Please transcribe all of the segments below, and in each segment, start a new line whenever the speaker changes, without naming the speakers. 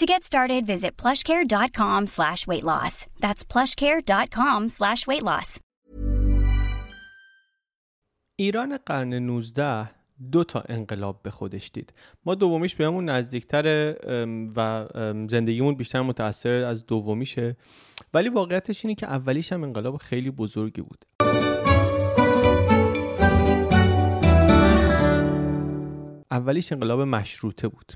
To get started, visit plushcare.com slash weight loss. That's plushcare.com slash weight loss.
ایران قرن 19 دو تا انقلاب به خودش دید ما دومیش بهمون نزدیکتر و زندگیمون بیشتر متاثر از دومیشه ولی واقعیتش اینه که اولیش هم انقلاب خیلی بزرگی بود اولیش انقلاب مشروطه بود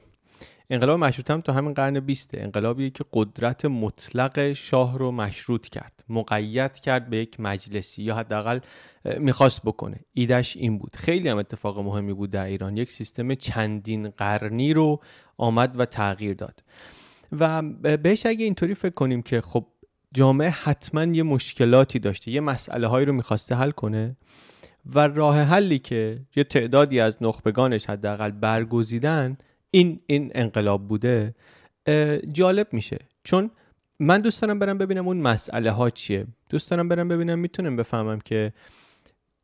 انقلاب مشروطه هم تا همین قرن بیسته. انقلابی که قدرت مطلق شاه رو مشروط کرد. مقید کرد به یک مجلسی یا حداقل می‌خواست بکنه. ایدش این بود. خیلی هم اتفاق مهمی بود در ایران. یک سیستم چندین قرنی رو آمد و تغییر داد. و بهش اگه اینطوری فکر کنیم که خب جامعه حتما یه مشکلاتی داشته یه مسئله هایی رو می‌خواسته حل کنه و راه حلی که یه تعدادی از نخبگانش حداقل برگزیدن این این انقلاب بوده جالب میشه. چون من دوست دارم برم ببینم اون مسئله ها چیه. دوست دارم برم ببینم می‌تونم بفهمم که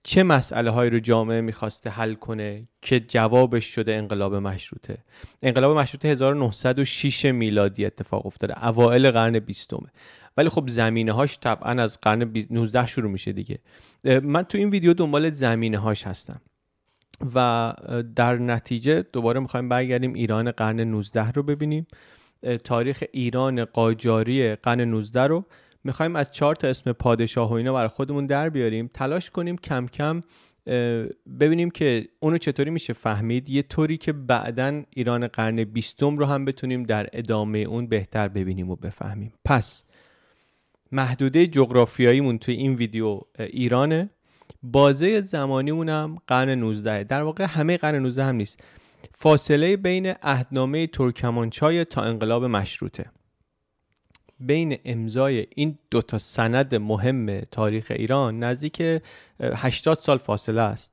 چه مسئله هایی رو جامعه می‌خواسته حل کنه که جوابش شده انقلاب مشروطه. انقلاب مشروطه 1906 میلادی اتفاق افتاده اوائل قرن بیستمه. ولی خب زمینه هاش طبعا از قرن 19 شروع میشه دیگه. من تو این ویدیو دنبال زمینه هاش هستم. و در نتیجه دوباره می‌خوایم برگردیم ایران قرن 19 رو ببینیم. تاریخ ایران قاجاری قرن 19 رو می‌خوایم از چهار تا اسم پادشاه و اینا برای خودمون در بیاریم. تلاش کنیم کم کم ببینیم که اونو چطوری میشه فهمید. یه طوری که بعدا ایران قرن بیستم رو هم بتونیم در ادامه اون بهتر ببینیم و بفهمیم. پس محدوده جغرافیاییمون توی این ویدیو ایرانه. بازه زمانیمون هم قرن 19 در واقع همه قرن 19 هم نیست. فاصله بین عهدنامه ترکمانچای تا انقلاب مشروطه. بین امضای این دو تا سند مهم تاریخ ایران نزدیک 80 سال فاصله است.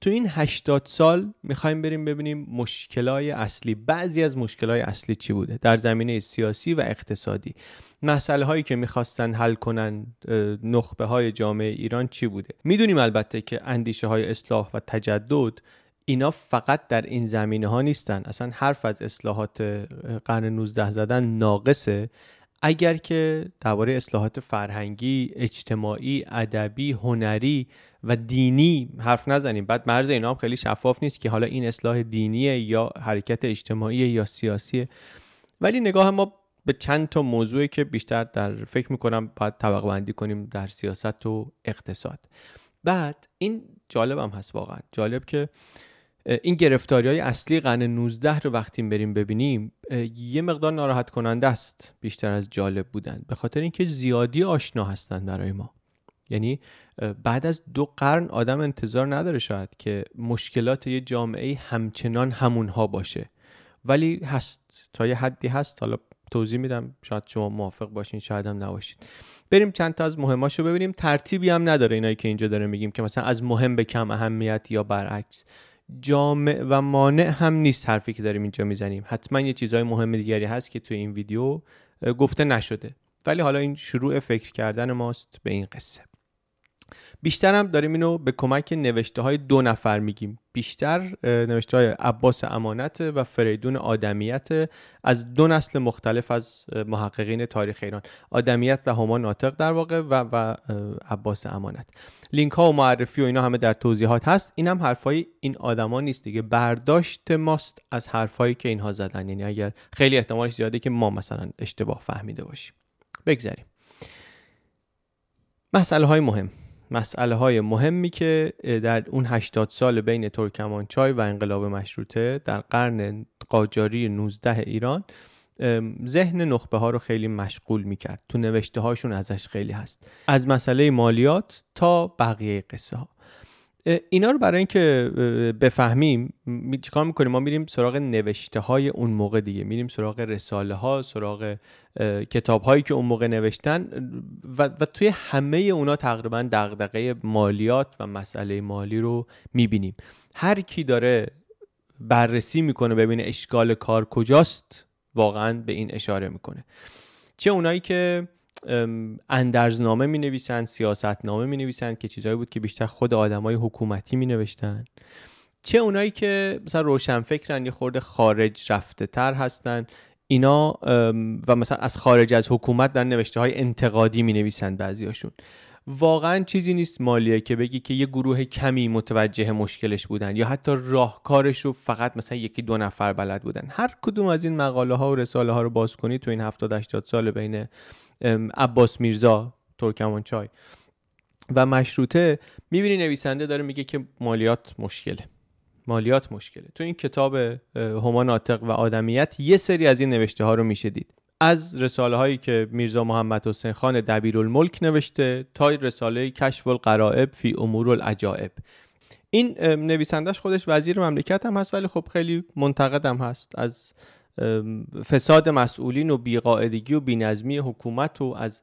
تو این 80 سال می‌خوایم بریم ببینیم مشکلای اصلی. بعضی از مشکلای اصلی چی بوده؟ در زمینه سیاسی و اقتصادی. مسئله هایی که می‌خواستن حل کنن نخبه های جامعه ایران چی بوده؟ می‌دونیم البته که اندیشه های اصلاح و تجدد اینا فقط در این زمینه ها نیستن. اصلا حرف از اصلاحات قرن 19 زدن ناقصه. اگر که درباره اصلاحات فرهنگی، اجتماعی، ادبی، هنری و دینی حرف نزنیم. بعد مرز اینا هم خیلی شفاف نیست که حالا این اصلاح دینیه یا حرکت اجتماعی یا سیاسیه. ولی نگاه ما به چند تا موضوعی که بیشتر در فکر می‌کنم باید طبق بندی کنیم در سیاست و اقتصاد. بعد این جالب هم هست واقعا. جالب که این گرفتاری های اصلی قرن 19 رو وقتی بریم ببینیم یه مقدار ناراحت کننده است بیشتر از جالب بودن. به خاطر اینکه زیادی آشنا هستن برای ما. یعنی بعد از دو قرن آدم انتظار نداره شاید که مشکلات یه جامعه همچنان همونها باشه. ولی هست. تا یه حدی هست. حالا توضیح میدم. شاید شما موافق باشین شاید هم نباشید بریم چند تا از مهماشو ببینیم. ترتیبی هم نداره اینایی که اینجا داره میگیم که مثلا از مهم به کم اهمیت یا برعکس. جامع و مانع هم نیست حرفی که داریم اینجا می‌زنیم. حتما یه چیزهای مهم دیگری هست که توی این ویدیو گفته نشده. ولی حالا این شروع فکر کردن ماست به این قصه. بیشتر هم داریم اینو به کمک نوشته های دو نفر میگیم. بیشتر نوشته های عباس امانت و فریدون آدمیت از دو نسل مختلف از محققین تاریخ ایران. آدمیت و هما ناطق در واقع و, و عباس امانت. لینک ها و معرفی و اینا همه در توضیحات هست. این هم حرفای این آدما نیست دیگه. برداشت ماست از حرفایی که اینها زدن. یعنی اگر خیلی احتمالش زیاده که ما مثلا اشتباه فهمیده باشیم. بگذاریم. مسئله های مهم. مسئله های مهمی که در اون 80 سال بین ترکمانچای و انقلاب مشروطه در قرن قاجاری 19 ایران ذهن نخبه ها رو خیلی مشغول می‌کرد. تو نوشته هاشون ازش خیلی هست. از مسئله مالیات تا بقیه قصه ها اینا رو برای اینکه بفهمیم چیکار می‌کنیم؟ ما میریم سراغ نوشته های اون موقع دیگه. میریم سراغ رساله ها سراغ کتاب هایی که اون موقع نوشتن و, و توی همه اونا تقریبا دغدغه مالیات و مسئله مالی رو می‌بینیم. هر کی داره بررسی می‌کنه ببینه اشکال کار کجاست واقعا به این اشاره می‌کنه. چه اونایی که اندرزنامه می نویسن سیاستنامه می نویسن که چیزهایی بود که بیشتر خود آدمای حکومتی می نوشتن چه اونایی که مثلا روشنفکرن یه خورده خارج رفته تر هستن اینا و مثلا از خارج از حکومت در نوشته های انتقادی می نویسن بعضیاشون. واقعا چیزی نیست مالیه که بگی که یه گروه کمی متوجه مشکلش بودن یا حتی راهکارش رو فقط مثلا یکی دو نفر بلد بودن. هر کدوم از این مقاله ها و رساله ها رو باز کنی تو این 70 80 سال بین عباس میرزا ترکمانچای و مشروطه می‌بینی نویسنده داره میگه که مالیات مشکله. مالیات مشکله. تو این کتاب هما ناطق و آدمیت یه سری از این نوشته ها رو میشه دید. از رساله هایی که میرزا محمد حسین خان دبیرالملک نوشته تا رساله کشف القرائب فی امور العجائب. این نویسندش خودش وزیر مملکت هم هست ولی خب خیلی منتقدم هست از فساد مسئولین و بیقاعدگی و بینظمی حکومت و از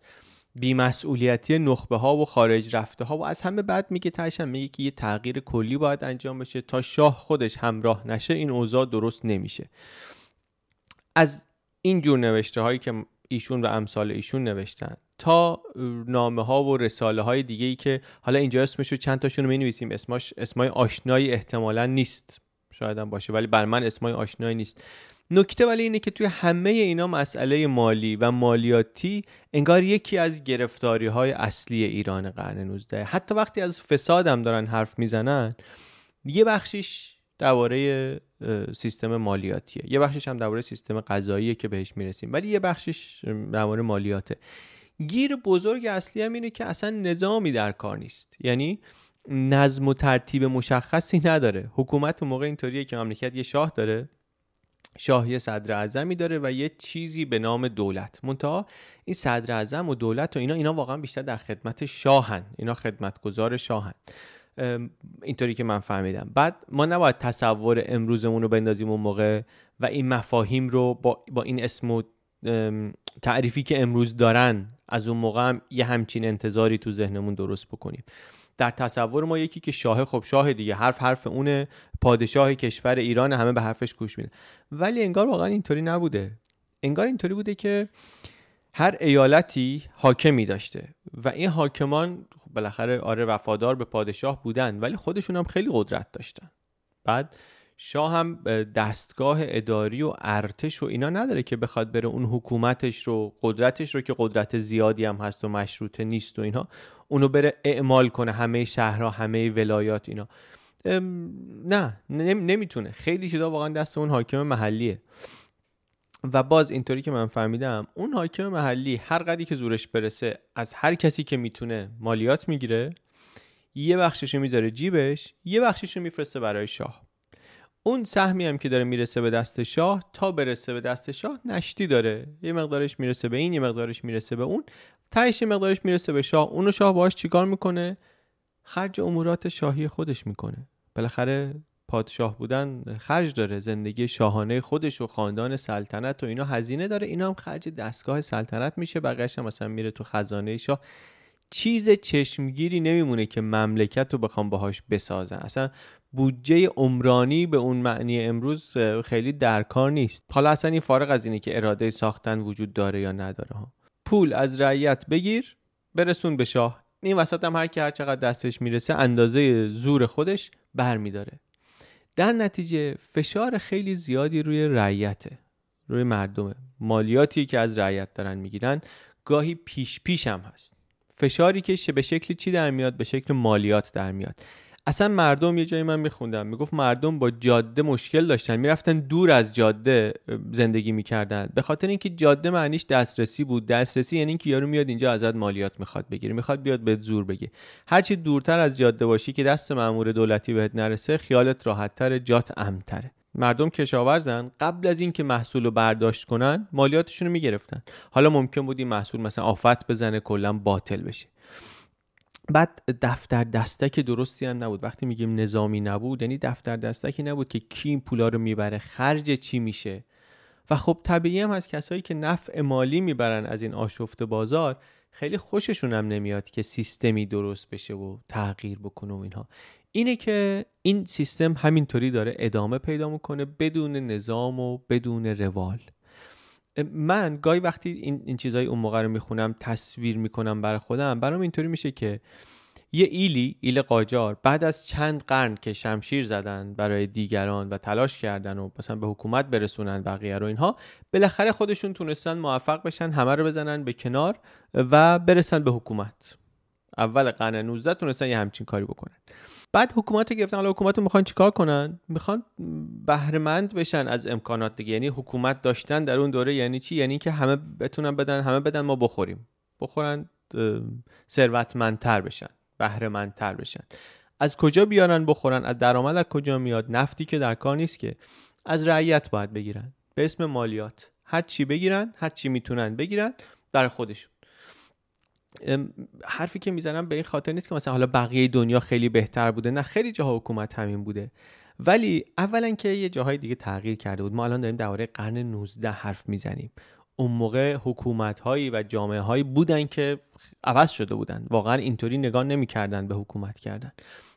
بیمسئولیتی نخبه ها و خارج رفته ها و از همه بعد میگه تاشم میگه که یه تغییر کلی باید انجام بشه تا شاه خودش همراه نشه این اوضاع درست نمیشه. از این جور نوشته هایی که ایشون و امثال ایشون نوشتن تا نامه ها و رساله های دیگه ای که حالا اینجا اسمش رو چند تاشون رو می نویسیم اسمای آشنایی احتمالا نیست. شاید هم باشه ولی بر من اسمای آشنایی نیست. نکته ولی اینه که توی همه اینا مسئله مالی و مالیاتی انگار یکی از گرفتاری های اصلی ایران قرن 19 حتی وقتی از فساد هم دارن حرف می‌زنن یه بخشش درباره سیستم مالیاتیه. یه بخشش هم درباره سیستم قضاییه که بهش می‌رسیم. ولی یه بخشش درباره مالیاته. گیر بزرگ اصلی هم اینه که اصلا نظامی در کار نیست. یعنی نظم و ترتیب مشخصی نداره. حکومت موقع اینطوریه که مملکت یه شاه داره. شاه یه صدر اعظمی داره و یه چیزی به نام دولت. منتها این صدر اعظم و دولت و اینا اینا واقعا بیشتر در خدمت شاهن. اینا خدمتگزار شاهن. اینطوری که من فهمیدم. بعد ما نباید تصور امروزمون رو بندازیم اون موقع و این مفاهیم رو با, با این اسم و تعریفی که امروز دارن از اون موقع هم یه همچین انتظاری تو ذهنمون درست بکنیم. در تصور ما یکی که شاه خب شاه دیگه حرف حرف اونه پادشاه کشور ایران همه به حرفش گوش میده ولی انگار واقعا اینطوری نبوده. انگار اینطوری بوده که هر ایالتی حاکمی داشته و این حاکمان خب بالاخره آره وفادار به پادشاه بودن ولی خودشون هم خیلی قدرت داشتن. بعد شاه هم دستگاه اداری و ارتش و اینا نداره که بخواد بره اون حکومتش رو قدرتش رو که قدرت زیادی هم هست و مشروطه نیست و اینها اونو بره اعمال کنه همه شهرها همه ولایات اینا. نه نمی‌تونه. خیلی چیزا واقعا دست اون حاکم محلیه. و باز اینطوری که من فهمیدم اون حاکم محلی هر قدی که زورش برسه از هر کسی که می‌تونه مالیات می‌گیره یه بخشش می‌ذاره جیبش یه بخشش میفرسته برای شاه. اون سهمی هم که داره می‌رسه به دست شاه تا برسه به دست شاه نشتی داره. یه مقدارش می‌رسه به این یه مقدارش می‌رسه به اون. تهش مقدارش می‌رسه به شاه. اونو شاه باهاش چیکار می‌کنه؟ خرج امورات شاهی خودش می‌کنه. بالاخره پادشاه بودن خرج داره. زندگی شاهانه خودش و خاندان سلطنت و اینا هزینه داره. اینا هم خرج دستگاه سلطنت میشه. بقیه‌اش هم مثلا میره تو خزانه شاه. چیز چشمگیری نمیمونه که مملکت رو بخوام باهاش بسازن اصلا بودجه عمرانی به اون معنی امروز خیلی در کار نیست. حالا اصلا این فارغ از اینه که اراده ساختن وجود داره یا نداره پول از رعیت بگیر برسون به شاه. این وسط هم هر کی هر چقدر دستش می‌رسه اندازه زور خودش برمیداره. در نتیجه فشار خیلی زیادی روی رعیته روی مردمه. مالیاتی که از رعیت دارن می‌گیرن گاهی پیش پیش هم هست. فشاری که به شکل چی در میاد؟ به شکل مالیات در میاد. اصلا مردم یه جایی من میخوندم می‌گفت مردم با جاده مشکل داشتن. می‌رفتن دور از جاده زندگی می‌کردن. به خاطر اینکه جاده معنیش دسترسی بود. دسترسی یعنی اینکه یارو میاد اینجا ازت مالیات می‌خواد بگیره می‌خواد بیاد بهت زور بگه. هرچی دورتر از جاده باشی که دست مامور دولتی بهت نرسه خیالت راحتتر جات امتره مردم کشاورزن. قبل از اینکه محصول رو برداشت کنن مالیاتشون رو می‌گرفتن. حالا ممکن بود این محصول مثلا آفت بزنه کلا باطل بشه. بعد دفتر دستک درستی هم نبود. وقتی میگیم نظامی نبود یعنی دفتر دستکی نبود که کی این پولا رو می‌بره خرج چی میشه. و خب طبیعی هم از کسایی که نفع مالی می‌برن از این آشفت بازار خیلی خوششون هم نمیاد که سیستمی درست بشه و تغییر بکنه و اینها. اینه که این سیستم همینطوری داره ادامه پیدا می‌کنه بدون نظام و بدون روال. من گاهی وقتی این, این چیزهای اون موقع رو می‌خونم تصویر می‌کنم برای خودم برام اینطوری میشه که یه ایلی ایل قاجار بعد از چند قرن که شمشیر زدن برای دیگران و تلاش کردن و مثلا به حکومت برسونن بقیه رو اینها بالاخره خودشون تونستن موفق بشن همه رو بزنن به کنار و برسن به حکومت. اول قرن 19 تونستن یه همچین کاری بکنن. بعد حکومت رو گرفتن حالا حکومت رو می‌خوان چیکار کنن؟ می‌خوان بهرهمند بشن از امکانات دیگه. یعنی حکومت داشتن در اون دوره یعنی چی؟ یعنی که همه بتونن بدن همه بدن ما بخوریم. بخورن ثروتمندتر بشن بهرهمندتر بشن. از کجا بیارن بخورن؟ از درآمد از کجا میاد؟ نفتی که در کار نیست که. از رعیت باید بگیرن. به اسم مالیات. هر چی بگیرن هر چی می‌تونن بگیرن برای خودشون. حرفی که می‌زنم به این خاطر نیست که مثلا حالا بقیه دنیا خیلی بهتر بوده نه خیلی جاها حکومت همین بوده. ولی اولا که یه جاهای دیگه تغییر کرده بود. ما الان داریم درباره قرن 19 حرف می‌زنیم. اون موقع حکومت هایی و جامعه هایی بودن که عوض شده بودن. واقعا اینطوری نگاه نمی‌کردن به حکومت کردن.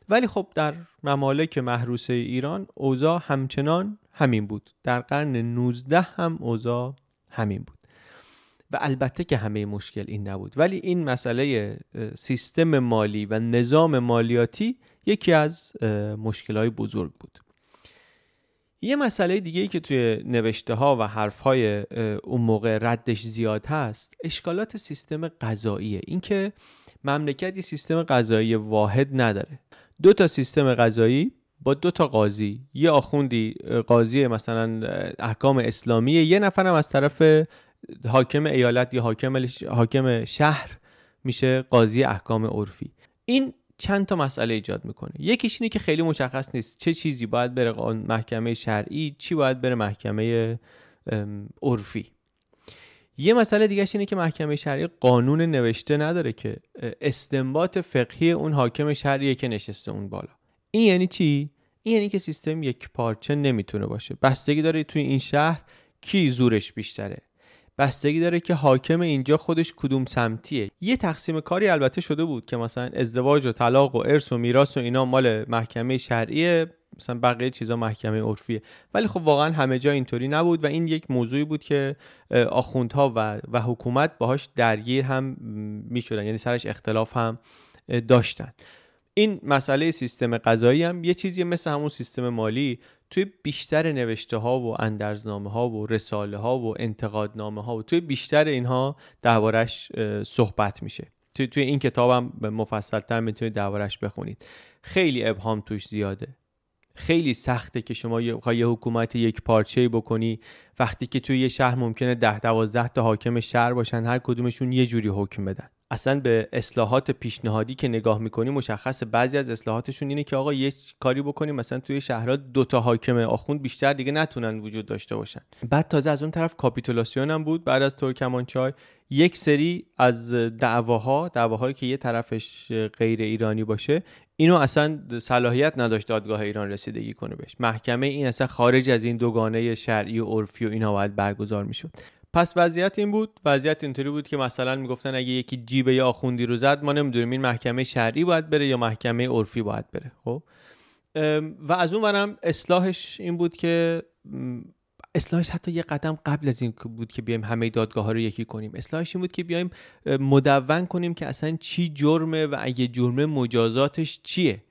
ولی خب در ممالک محروسه ایران اوضاع همچنان همین بود. در قرن 19 هم اوضاع همین بود. و البته که همه مشکل این نبود. ولی این مسئله سیستم مالی و نظام مالیاتی یکی از مشکلهای بزرگ بود. یه مسئله دیگه ای که توی نوشته ها و حرف های اون موقع ردش زیاد هست اشکالات سیستم قضاییه. اینکه مملکتی سیستم قضایی واحد نداره. دو تا سیستم قضایی با دو تا قاضی. یه آخوندی قاضی مثلا احکام اسلامی یه نفرم از طرف حاکم ایالت یا حاکم حاکم شهر میشه قاضی احکام عرفی. این چند تا مسئله ایجاد می‌کنه. یکیش اینه که خیلی مشخص نیست چه چیزی باید بره محکمه شرعی چی باید بره محکمه عرفی. یه مسئله دیگه اینه که محکمه شرعی قانون نوشته نداره که استنباط فقهی اون حاکم شرعیه که نشسته اون بالا. این یعنی چی؟ این یعنی که سیستم یک پارچه نمی‌تونه باشه. بستگی داره توی این شهر کی زورش بیشتره. بستگی داره که حاکم اینجا خودش کدوم سمتیه. یه تقسیم کاری البته شده بود که مثلا ازدواج و طلاق و ارث و میراث و اینا مال محکمه شرعیه مثلا بقیه چیزا محکمه عرفیه. ولی خب واقعا همه جا اینطوری نبود و این یک موضوعی بود که آخوندها و, و حکومت باهاش درگیر هم می‌شدن یعنی سرش اختلاف هم داشتن. این مسئله سیستم قضایی هم یه چیزی مثل همون سیستم مالی. توی بیشتر نوشته ها و اندرزنامه ها و رساله ها و انتقادنامه ها و توی بیشتر اینها دربارش صحبت میشه. توی, توی این کتابم مفصل تر می‌تونید دربارش بخونید. خیلی ابهام توش زیاده. خیلی سخته که شما یه حکومت یک پارچه بکنی. وقتی که توی یه شهر ممکنه ده دوازده تا حاکم شهر باشن هر کدومشون یه جوری حکم بدن. اصلا به اصلاحات پیشنهادی که نگاه می‌کنی مشخص بعضی از اصلاحاتشون اینه که آقا یه کاری بکنیم مثلا توی شهرها دو تا حاکم آخوند بیشتر دیگه نتونن وجود داشته باشن. بعد تازه از اون طرف کاپیتولاسیون هم بود. بعد از ترکمانچای یک سری از دعواها دعواهایی که یه طرفش غیر ایرانی باشه اینو اصلا صلاحیت نداشت دادگاه ایران رسیدگی کنه بهش. محکمه این اصلا خارج از این دوگانه شرعی و عرفی و اینا باید برگزار می‌شد. پس وضعیت این بود وضعیت اینطوری بود که مثلا می‌گفتن اگه یکی جیبه یا آخوندی رو زد ما نمی‌دونیم این محکمه شرعی باید بره یا محکمه عرفی باید بره خب؟ و از اون برم اصلاحش این بود که اصلاحش حتی یه قدم قبل از این بود که بیایم همه دادگاه ها رو یکی کنیم. اصلاحش این بود که بیایم مدون کنیم که اصلا چی جرمه و اگه جرمه مجازاتش چیه.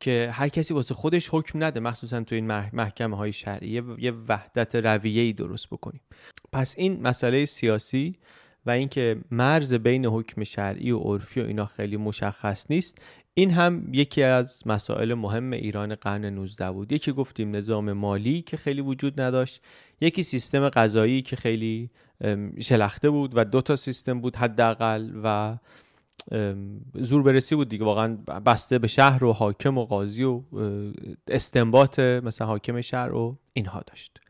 که هر کسی واسه خودش حکم نده مخصوصا تو این محکمه های شرعیه یه وحدت رویه ای درست بکنیم. پس این مسئله سیاسی و اینکه مرز بین حکم شرعی و عرفی و اینا خیلی مشخص نیست این هم یکی از مسائل مهم ایران قرن 19 بود. یکی گفتیم نظام مالی که خیلی وجود نداشت یکی سیستم غذایی که خیلی شلخته بود و دو تا سیستم بود حداقل و زور برسی بود دیگه. واقعا بسته به شهر و حاکم و قاضی و استنباط مثلا حاکم شهر و اینها داشت.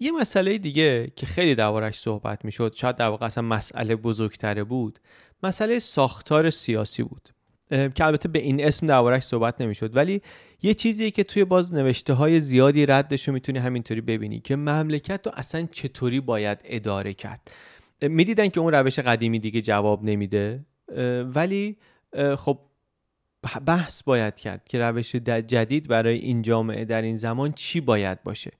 یه مسئله دیگه که خیلی دوارش صحبت می‌شد شاید در واقع اصلا مسئله بزرگتره بود مسئله ساختار سیاسی بود. که البته به این اسم دربارش صحبت نمی‌شد. ولی یه چیزی که توی باز نوشته های زیادی ردش رو می‌تونی همینطوری ببینی که مملکت رو اصلا چطوری باید اداره کرد. می‌دیدن که اون روش قدیمی دیگه جواب نمیده. ولی خب بحث باید کرد که روش جدید برای این جامعه در این زمان چی باید باشه.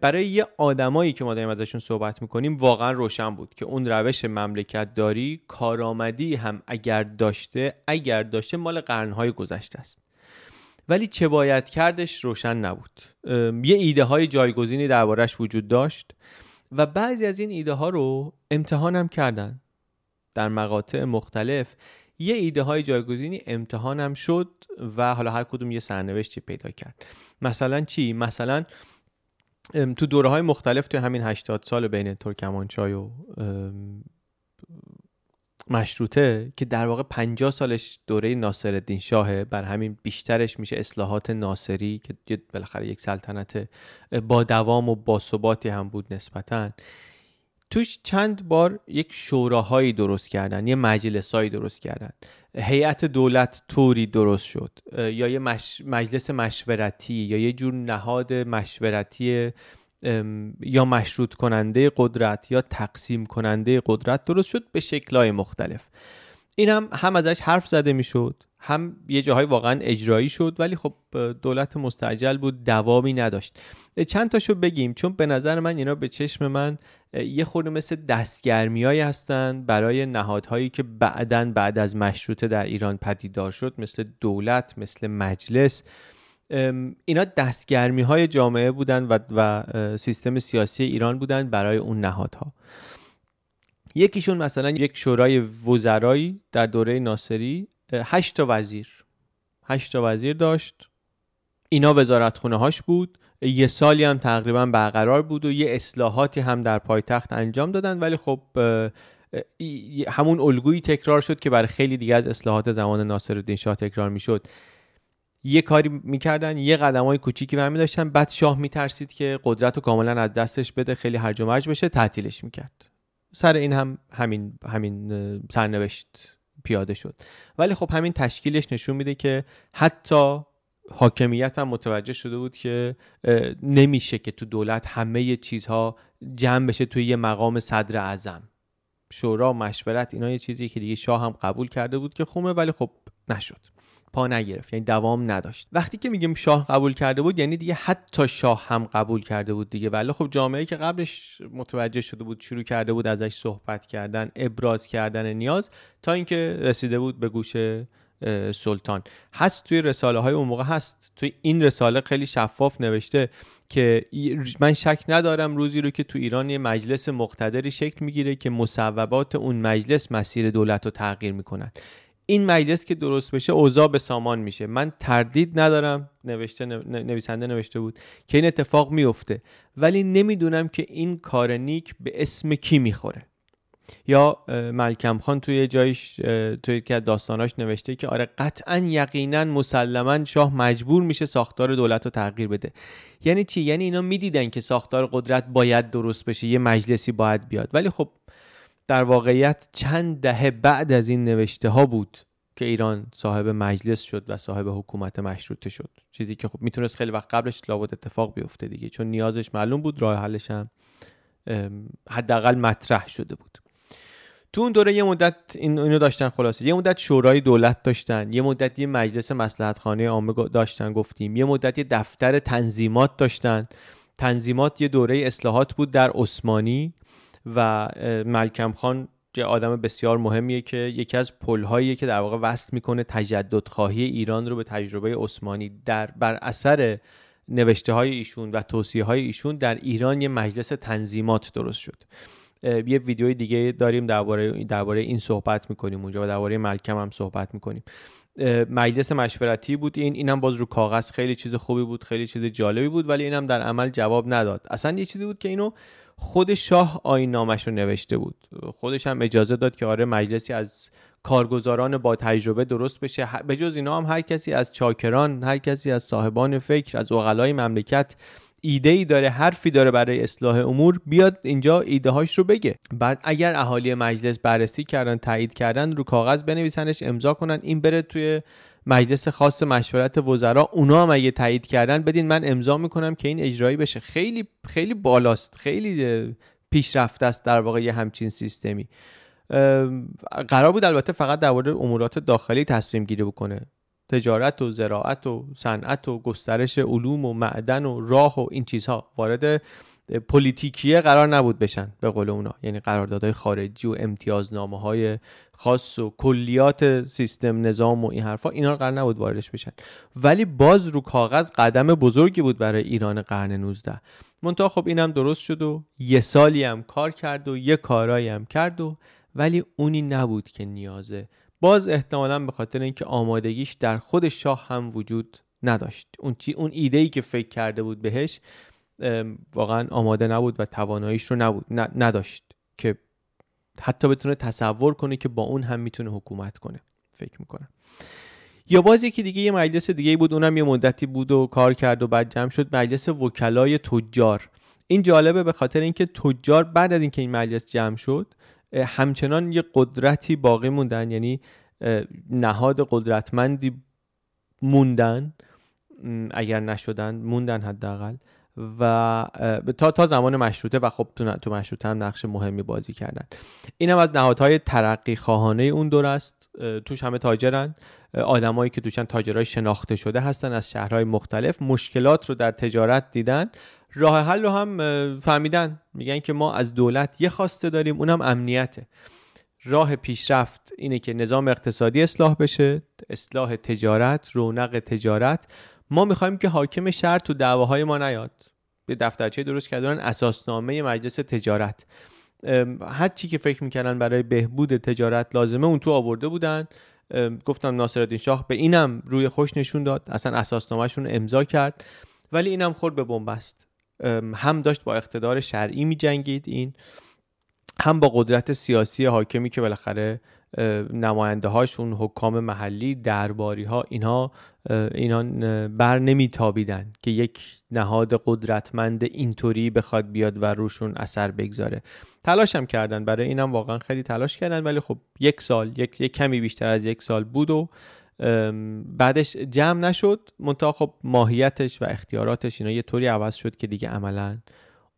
برای یه آدمایی که ما داریم ازشون صحبت می‌کنیم واقعا روشن بود که اون روش مملکت داری کارآمدی هم اگر داشته اگر داشته مال قرنهای گذشته است. ولی چه باید کردش روشن نبود. یه ایده های جایگزینی دربارش وجود داشت و بعضی از این ایده ها رو امتحان هم کردن. در مقاطع مختلف یه ایده های جایگزینی امتحان هم شد و حالا هر کدوم یه سرنوشتی پیدا کرد مثلا چی؟ مثلا تو دوره های مختلف تو همین 80 سال بین ترکمانچای و مشروطه که در واقع 50 سالش دوره ناصر شاهه بر همین بیشترش میشه اصلاحات ناصری که بالاخره یک سلطنت با دوام و با ثباتی هم بود نسبتا توش چند بار یک شوراهایی درست کردن یه مجلسایی درست کردن. هیئت دولت طوری درست شد. یا یه مجلس مشورتی یا یه جور نهاد مشورتی یا مشروط کننده قدرت یا تقسیم کننده قدرت درست شد به شکلهای مختلف. این هم هم ازش حرف زده می‌شد. هم یه جاهای واقعا اجرایی شد ولی خب دولت مستعجل بود دوامی نداشت. چند تاشو بگیم؟ چون به نظر من اینا به چشم من یه خورده مثل دستگرمیایی هستند برای نهادهایی که بعدا بعد از مشروطه در ایران پدیدار شد مثل دولت مثل مجلس. اینا دستگرمی های جامعه بودن و, و سیستم سیاسی ایران بودن برای اون نهادها. یکیشون مثلا یک شورای وزرایی در دوره ناصری هشت تا وزیر. هشت تا وزیر داشت. اینا وزارت خونه هاش بود. یه سالی هم تقریبا برقرار بود و یه اصلاحاتی هم در پایتخت انجام دادن. ولی خب همون الگویی تکرار شد که برای خیلی دیگه از اصلاحات زمان ناصرالدین شاه تکرار می‌شد. یه کاری می‌کردن یه قدم های کوچیکی برمی داشتن. بعد شاه میترسید که قدرت رو کاملا از دستش بده خیلی هرج و مرج بشه تعطیلش می‌کرد. سر این هم همین همین سرنوشت. پیاده شد. ولی خب همین تشکیلش نشون میده که حتی حاکمیت هم متوجه شده بود که نمیشه که تو دولت همه چیزها جمع بشه توی یه مقام صدر اعظم. شورا مشورت اینا یه چیزی که دیگه شاه هم قبول کرده بود که خومه ولی خب نشد. پا نگرفت یعنی دوام نداشت. وقتی که میگیم شاه قبول کرده بود یعنی دیگه حتی شاه هم قبول کرده بود دیگه. ولی خب جامعه که قبلش متوجه شده بود شروع کرده بود ازش صحبت کردن ابراز کردن نیاز تا اینکه رسیده بود به گوش سلطان. هست توی رساله های اون موقع هست. توی این رساله خیلی شفاف نوشته که من شک ندارم روزی رو که تو ایران یه مجلس مقتدری شکل می‌گیره که مصوبات اون مجلس مسیر دولت رو تغییر می‌کنن. این مجلس که درست بشه اوضاع به سامان میشه. من تردید ندارم نوشته نویسنده نوشته بود که این اتفاق میفته. ولی نمی‌دونم که این کار نیک به اسم کی می‌خوره. یا ملکم خان توی جایش توی که داستاناش نوشته که آره قطعا یقینا مسلما شاه مجبور میشه ساختار دولت رو تغییر بده. یعنی چی؟ یعنی اینا می‌دیدن که ساختار قدرت باید درست بشه یه مجلسی باید بیاد. ولی خب در واقعیت چند دهه بعد از این نوشته ها بود که ایران صاحب مجلس شد و صاحب حکومت مشروطه شد. چیزی که خب می‌تونست خیلی وقت قبلش لابد اتفاق بیفته دیگه چون نیازش معلوم بود راه حلش هم حداقل مطرح شده بود. تو اون دوره یه مدت این اینو داشتن خلاصه. یه مدت شورای دولت داشتن یه مدت یه مجلس مصلحت خانه عامه داشتن گفتیم. یه مدت یه دفتر تنظیمات داشتن. تنظیمات یه دوره اصلاحات بود در عثمانی. و ملکم خان که آدم بسیار مهمیه که یکی از پلهایی که در واقع وصل می‌کنه تجدد خواهی ایران رو به تجربه عثمانی. در بر اثر نوشته های ایشون و توصیه های ایشون در ایران یه مجلس تنظیمات درست شد. یه ویدیوی دیگه داریم درباره درباره این صحبت می‌کنیم اونجا و درباره ملکم هم صحبت می‌کنیم. مجلس مشورتی بود این اینم باز رو کاغذ خیلی چیز خوبی بود خیلی چیز جالبی بود ولی اینم در عمل جواب نداد. اصلا یه چیزی بود که اینو خود شاه آین نامش رو نوشته بود. خودش هم اجازه داد که آره مجلسی از کارگزاران با تجربه درست بشه. به جز اینا هم هر کسی از چاکران هر کسی از صاحبان فکر از اقلای مملکت ایده ای داره حرفی داره برای اصلاح امور بیاد اینجا ایده هاش رو بگه. بعد اگر اهالی مجلس بررسی کردن تایید کردن رو کاغذ بنویسنش امضا کنن این بره توی مجلس خاص مشورت وزرا اونا هم اگه تایید کردن بدین من امضا می‌کنم که این اجرایی بشه. خیلی خیلی بالاست. خیلی پیشرفته است در واقع یه همچین سیستمی. قرار بود البته فقط در امورات داخلی تصمیم گیری بکنه. تجارت و زراعت و صنعت و گسترش علوم و معدن و راه و این چیزها. وارد پلیتیکیه قرار نبود بشن به قول اونا. یعنی قراردادهای خارجی و امتیازنامه های خاص و کلیات سیستم نظام و این حرفا اینا قرار نبود واردش بشن. ولی باز رو کاغذ قدم بزرگی بود برای ایران قرن 19 منتها خب اینم درست شد و یه سالی هم کار کرد و یه کارایی هم کرد و ولی اونی نبود که نیازه. باز احتمالا به خاطر اینکه آمادگیش در خود شاه هم وجود نداشت. اون اون ایده ای که فکر کرده بود بهش واقعا آماده نبود و تواناییش رو نبود نداشت که حتی بتونه تصور کنه که با اون هم می‌تونه حکومت کنه. فکر می‌کنم. یا باز یکی دیگه یه مجلس دیگه بود اونم یه مدتی بود و کار کرد و بعد جمع شد مجلس وکلای تجار. این جالبه به خاطر اینکه تجار بعد از اینکه این مجلس جمع شد همچنان یه قدرتی باقی موندن یعنی نهاد قدرتمندی موندن اگر نشدن موندن حداقل. و تا تا زمان مشروطه و خب تو مشروطه هم نقش مهمی بازی کردن. این هم از نهادهای ترقی خواهانه اون دور است. توش همه تاجرن. آدمایی که توشن تاجرای شناخته شده هستن از شهرهای مختلف. مشکلات رو در تجارت دیدن. راه حل رو هم فهمیدن. میگن که ما از دولت یه خواسته داریم. اونم امنیته. راه پیشرفت اینه که نظام اقتصادی اصلاح بشه. اصلاح تجارت رونق تجارت. ما می‌خوایم که حاکم شهر تو دعواهای ما نیاد. به دفترچه درست کردن اساسنامه مجلس تجارت. هر چی که فکر می‌کردن برای بهبود تجارت لازمه اون تو آورده بودن. گفتم ناصرالدین شاه به اینم روی خوش نشون داد. اصلا اساسنامهشون امضا کرد. ولی اینم خورد به بنبست هم داشت با اقتدار شرعی می جنگید این هم با قدرت سیاسی حاکمی که بالاخره نماینده هاشون حکام محلی درباری ها اینها اینا بر نمیتابیدن که یک نهاد قدرتمند اینطوری بخواد بیاد و روشون اثر بگذاره. تلاش هم کردن. برای اینم واقعا خیلی تلاش کردن ولی خب یک سال یک, یک کمی بیشتر از یک سال بود و بعدش جمع نشد. منتها خب ماهیتش و اختیاراتش اینا یه طوری عوض شد که دیگه عملا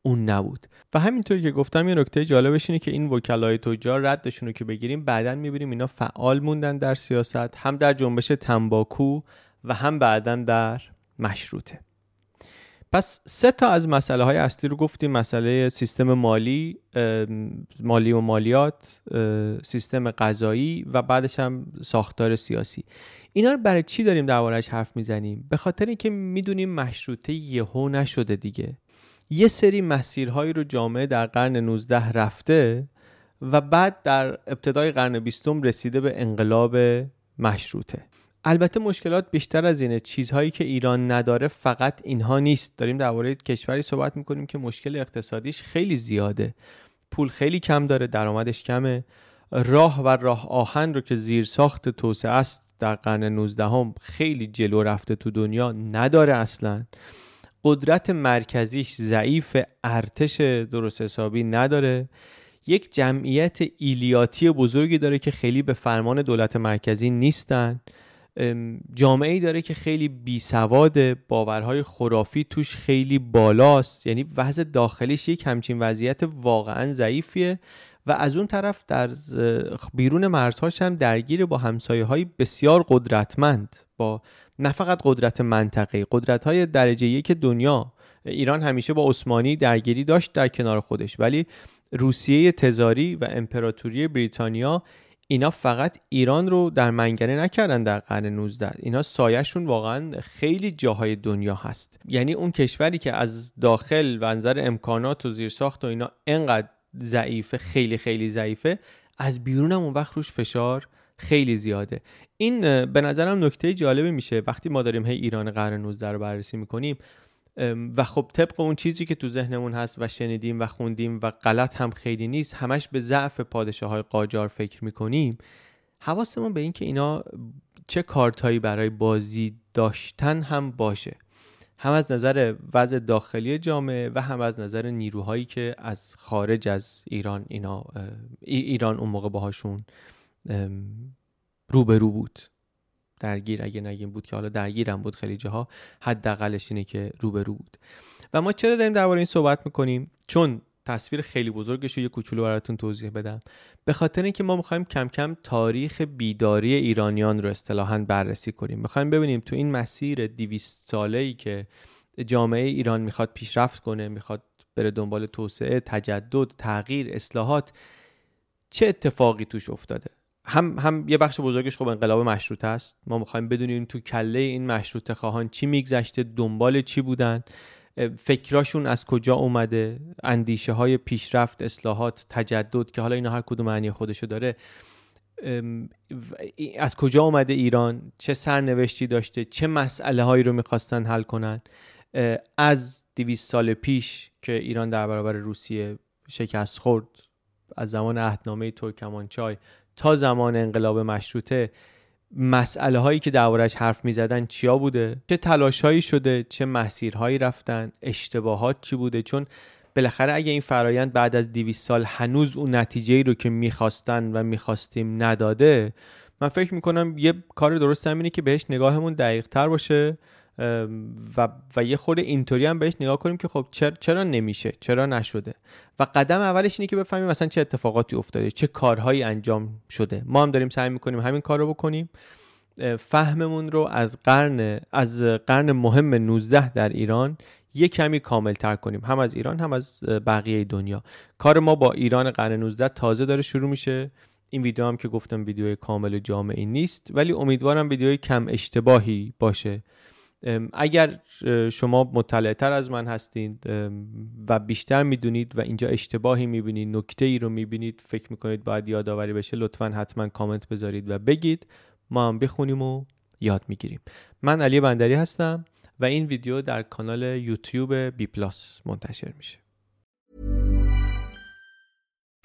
اون نبود. و همینطوری که گفتم یه نکته جالبش اینه که این وکلای تجار ردشون رو که بگیریم بعدا می‌بینیم اینا فعال موندن در سیاست هم در جنبش تنباکو و هم بعدا در مشروطه. پس سه تا از مسئله های اصلی رو گفتیم. مسئله سیستم مالی مالی و مالیات سیستم غذایی و بعدش هم ساختار سیاسی. اینا رو برای چی داریم دربارهش حرف می‌زنیم؟ به خاطر اینکه می‌دونیم مشروطه یهو نشده دیگه. یه سری مسیرهایی رو جامعه در قرن 19 رفته و بعد در ابتدای قرن 20 رسیده به انقلاب مشروطه. البته مشکلات بیشتر از اینه چیزهایی که ایران نداره فقط اینها نیست. داریم درباره کشوری صحبت می‌کنیم که مشکل اقتصادیش خیلی زیاده. پول خیلی کم داره درآمدش کمه. راه و راه آهن رو که زیر ساخت توسعه است در قرن 19 هم خیلی جلو رفته تو دنیا نداره اصلا. قدرت مرکزیش ضعیف ارتش درست حسابی نداره. یک جمعیت ایلیاتی بزرگی داره که خیلی به فرمان دولت مرکزی نیستن. جامعه ای داره که خیلی بی سواد باورهای خرافی توش خیلی بالاست. یعنی وضع داخلیش یک همچین وضعیت واقعا ضعیفیه و از اون طرف در بیرون مرزهاش هم درگیر با همسایه های بسیار قدرتمند با نه فقط قدرت منطقه قدرت های درجه یک دنیا. ایران همیشه با عثمانی درگیری داشت در کنار خودش ولی روسیه تزاری و امپراتوری بریتانیا اینا فقط ایران رو در منگنه نکردن در قرن 19 اینا سایهشون واقعا خیلی جاهای دنیا هست. یعنی اون کشوری که از داخل و نظر امکانات و زیرساخت و اینا انقدر ضعیفه خیلی خیلی ضعیفه از بیرون هم اون وقت روش فشار خیلی زیاده. این به نظرم نکته جالبی میشه. وقتی ما داریم هی ایران قرن 19 رو بررسی می‌کنیم و خب طبق اون چیزی که تو ذهنمون هست و شنیدیم و خوندیم و غلط هم خیلی نیست همش به ضعف پادشاه های قاجار فکر می‌کنیم حواسمون به این که اینا چه کارتایی برای بازی داشتن هم باشه. هم از نظر وضع داخلی جامعه و هم از نظر نیروهایی که از خارج از ایران اینا ایران اون موقع باهاشون روبرو بود. درگیر اگه نگیم بود که حالا درگیرم بود خیلی جاها حداقلش اینه که روبرو بود. و ما چرا داریم درباره این صحبت می‌کنیم؟ چون تصویر خیلی بزرگش رو یه کوچولو براتون توضیح بدم. به خاطر اینکه ما می‌خوایم کم کم تاریخ بیداری ایرانیان رو اصطلاحا بررسی کنیم. می‌خوایم ببینیم تو این مسیر 200 ساله ای که جامعه ایران می‌خواد پیشرفت کنه می‌خواد بره دنبال توسعه تجدد تغییر اصلاحات چه اتفاقی توش افتاده؟ هم هم یه بخش بزرگش خب انقلاب مشروطه است. ما می‌خوایم بدونیم تو کله این مشروطه خواهان چی میگذشته دنبال چی بودن فکراشون از کجا اومده اندیشه های پیشرفت اصلاحات تجدد که حالا اینا هر کدوم معنی خودشو داره از کجا اومده ایران؟ چه سرنوشتی داشته؟ چه مسئله هایی رو می‌خواستن حل کنن؟ از دویست سال پیش که ایران در برابر روسیه شکست خورد از زمان عهدنامه ترکمانچای تا زمان انقلاب مشروطه مسئله هایی که دربارش حرف می زدن چیا بوده؟ چه تلاش هایی شده؟ چه مسیرهایی رفتن؟ اشتباهات چی بوده؟ چون بالاخره اگه این فرایند بعد از 200 سال هنوز اون نتیجه ای رو که می‌خواستن و می‌خواستیم نداده من فکر می‌کنم یه کار درست هم اینه که بهش نگاهمون دقیق تر باشه. و, و یه خورده اینطوری هم بهش نگاه کنیم که خب چرا, چرا نمیشه؟ چرا نشده؟ و قدم اولش اینه که بفهمیم مثلا چه اتفاقاتی افتاده چه کارهایی انجام شده. ما هم داریم سعی می‌کنیم همین کار رو بکنیم فهممون رو از قرن از قرن مهم 19 در ایران یه کمی کامل تر کنیم. هم از ایران هم از بقیه دنیا. کار ما با ایران قرن 19 تازه داره شروع میشه. این ویدیو هم که گفتم ویدیو کامل جامعی نیست ولی امیدوارم ویدیوی کم اشتباهی باشه. اگر شما مطلعتر از من هستید و بیشتر می‌دونید و اینجا اشتباهی می‌بینید نکته ای رو می‌بینید فکر می‌کنید باید یادآوری بشه لطفا حتما کامنت بذارید و بگید. ما هم بخونیم و یاد می‌گیریم. من علی بندری هستم و این ویدیو در کانال یوتیوب بی پلاس منتشر میشه.